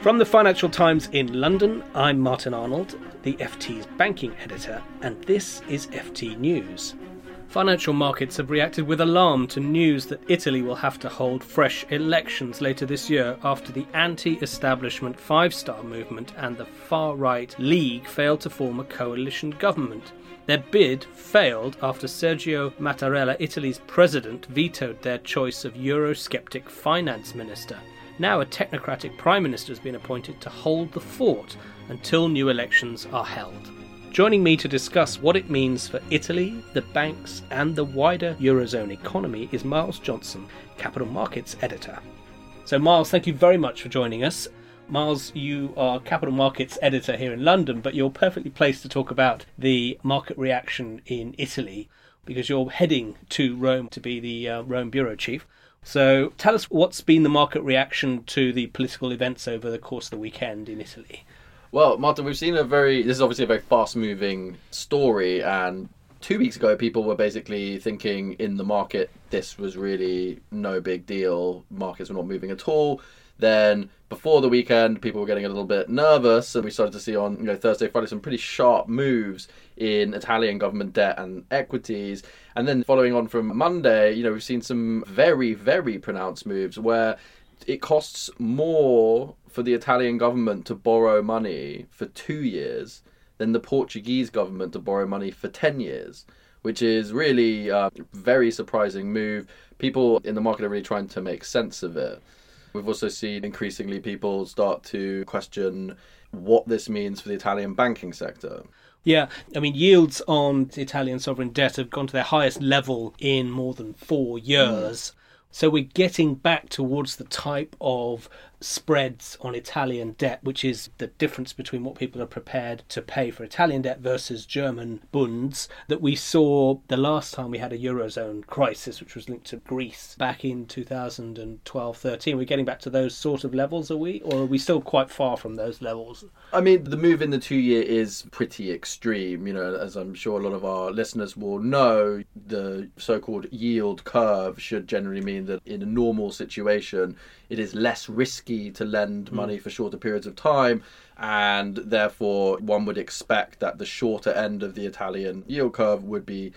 From the Financial Times in London, I'm Martin Arnold, the FT's banking editor, and this is FT News. Financial markets have reacted with alarm to news that Italy will have to hold fresh elections later this year after the anti establishment Five Star Movement and the far right League failed to form a coalition government. Their bid failed after Sergio Mattarella, Italy's president, vetoed their choice of Eurosceptic finance minister. Now, a technocratic prime minister has been appointed to hold the fort until new elections are held. Joining me to discuss what it means for Italy, the banks, and the wider Eurozone economy is Miles Johnson, Capital Markets Editor. So, Miles, thank you very much for joining us. Miles, you are Capital Markets Editor here in London, but you're perfectly placed to talk about the market reaction in Italy because you're heading to Rome to be the uh, Rome Bureau Chief. So tell us what's been the market reaction to the political events over the course of the weekend in Italy. Well, Martin, we've seen a very, this is obviously a very fast moving story. And two weeks ago, people were basically thinking in the market this was really no big deal. Markets were not moving at all. Then before the weekend, people were getting a little bit nervous, and we started to see on you know Thursday, Friday some pretty sharp moves in Italian government debt and equities. And then following on from Monday, you know we've seen some very very pronounced moves where it costs more for the Italian government to borrow money for two years than the Portuguese government to borrow money for ten years which is really a very surprising move. People in the market are really trying to make sense of it. We've also seen increasingly people start to question what this means for the Italian banking sector. Yeah, I mean, yields on Italian sovereign debt have gone to their highest level in more than four years. So we're getting back towards the type of spreads on Italian debt, which is the difference between what people are prepared to pay for Italian debt versus German bunds, that we saw the last time we had a Eurozone crisis, which was linked to Greece back in 2012 13. We're getting back to those sort of levels, are we? Or are we still quite far from those levels? I mean, the move in the two year is pretty extreme. You know, as I'm sure a lot of our listeners will know, the so called yield curve should generally mean that in a normal situation, it is less risky to lend hmm. money for shorter periods of time and therefore one would expect that the shorter end of the Italian yield curve would be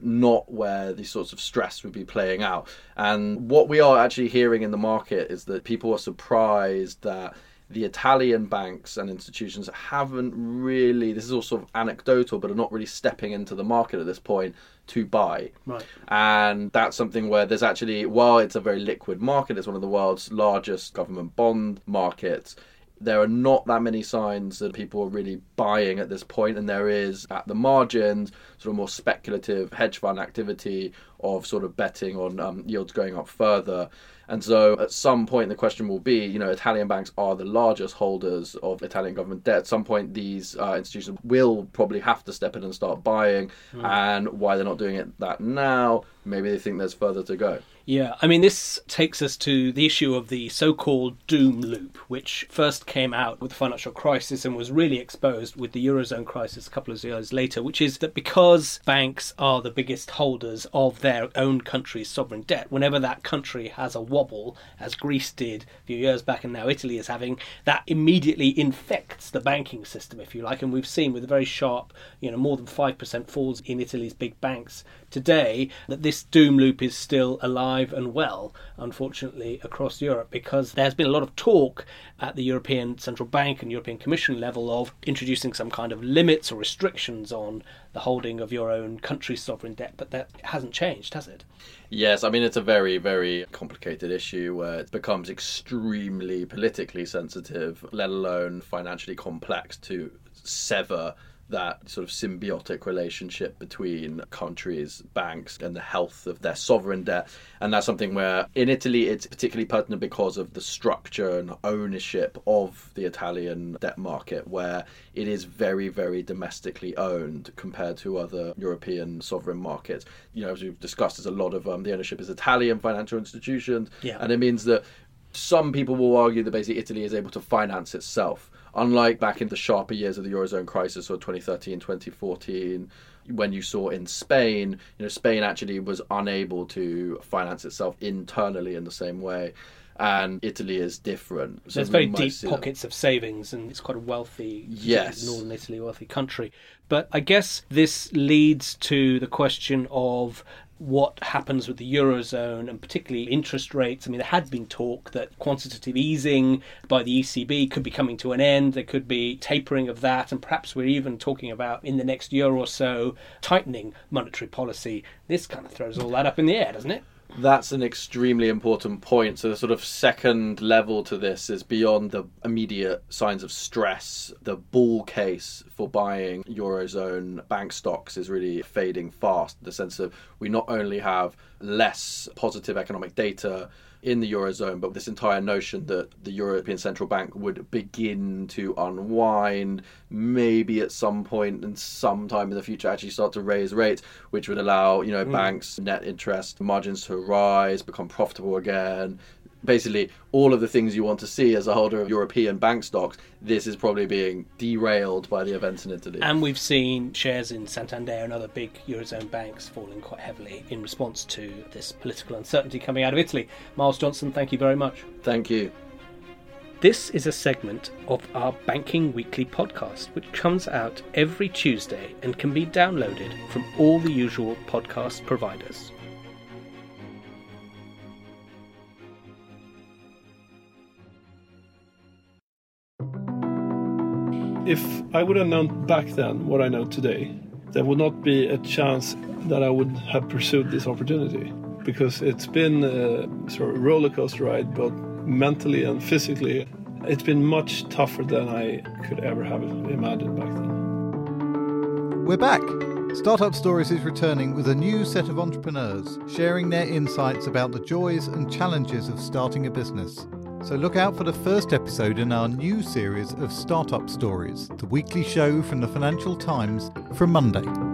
not where these sorts of stress would be playing out. And what we are actually hearing in the market is that people are surprised that the Italian banks and institutions haven't really, this is all sort of anecdotal, but are not really stepping into the market at this point to buy. Right. And that's something where there's actually, while it's a very liquid market, it's one of the world's largest government bond markets. There are not that many signs that people are really buying at this point, and there is at the margins sort of more speculative hedge fund activity of sort of betting on um, yields going up further. And so at some point, the question will be you know, Italian banks are the largest holders of Italian government debt. At some point, these uh, institutions will probably have to step in and start buying. Mm. And why they're not doing it that now, maybe they think there's further to go. Yeah, I mean, this takes us to the issue of the so called doom loop, which first came out with the financial crisis and was really exposed with the Eurozone crisis a couple of years later, which is that because banks are the biggest holders of their own country's sovereign debt, whenever that country has a wobble, as Greece did a few years back and now Italy is having, that immediately infects the banking system, if you like. And we've seen with a very sharp, you know, more than 5% falls in Italy's big banks today, that this doom loop is still alive alive and well, unfortunately, across Europe because there's been a lot of talk at the European Central Bank and European Commission level of introducing some kind of limits or restrictions on the holding of your own country's sovereign debt, but that hasn't changed, has it? Yes, I mean, it's a very, very complicated issue where it becomes extremely politically sensitive, let alone financially complex to sever that sort of symbiotic relationship between countries, banks, and the health of their sovereign debt. And that's something where in Italy it's particularly pertinent because of the structure and ownership of the Italian debt market, where it is very, very domestically owned compared to other European sovereign markets. You know, as we've discussed, there's a lot of um, the ownership is Italian financial institutions, yeah. and it means that some people will argue that basically Italy is able to finance itself unlike back in the sharper years of the Eurozone crisis or 2013, 2014, when you saw in Spain, you know, Spain actually was unable to finance itself internally in the same way. And Italy is different. So There's very deep pockets of savings, and it's quite a wealthy, yes. northern Italy, wealthy country. But I guess this leads to the question of what happens with the eurozone and particularly interest rates. I mean, there had been talk that quantitative easing by the ECB could be coming to an end. There could be tapering of that, and perhaps we're even talking about in the next year or so tightening monetary policy. This kind of throws all that up in the air, doesn't it? That's an extremely important point. So, the sort of second level to this is beyond the immediate signs of stress. The bull case for buying Eurozone bank stocks is really fading fast. The sense of we not only have less positive economic data in the eurozone, but this entire notion that the European Central Bank would begin to unwind, maybe at some point and sometime in the future actually start to raise rates, which would allow you know mm. banks' net interest margins to rise, become profitable again, basically all of the things you want to see as a holder of European bank stocks, this is probably being derailed by the events in Italy. And we've seen shares in Santander and other big Eurozone banks falling quite heavily in response to this political uncertainty coming out of Italy. Miles Johnson, thank you very much. Thank you. This is a segment of our Banking Weekly podcast, which comes out every Tuesday and can be downloaded from all the usual podcast providers. If I would have known back then what I know today, there would not be a chance that I would have pursued this opportunity because it's been a sort of roller coaster ride, both mentally and physically. It's been much tougher than I could ever have imagined back then. We're back. Startup Stories is returning with a new set of entrepreneurs sharing their insights about the joys and challenges of starting a business. So look out for the first episode in our new series of Startup Stories, the weekly show from the Financial Times from Monday.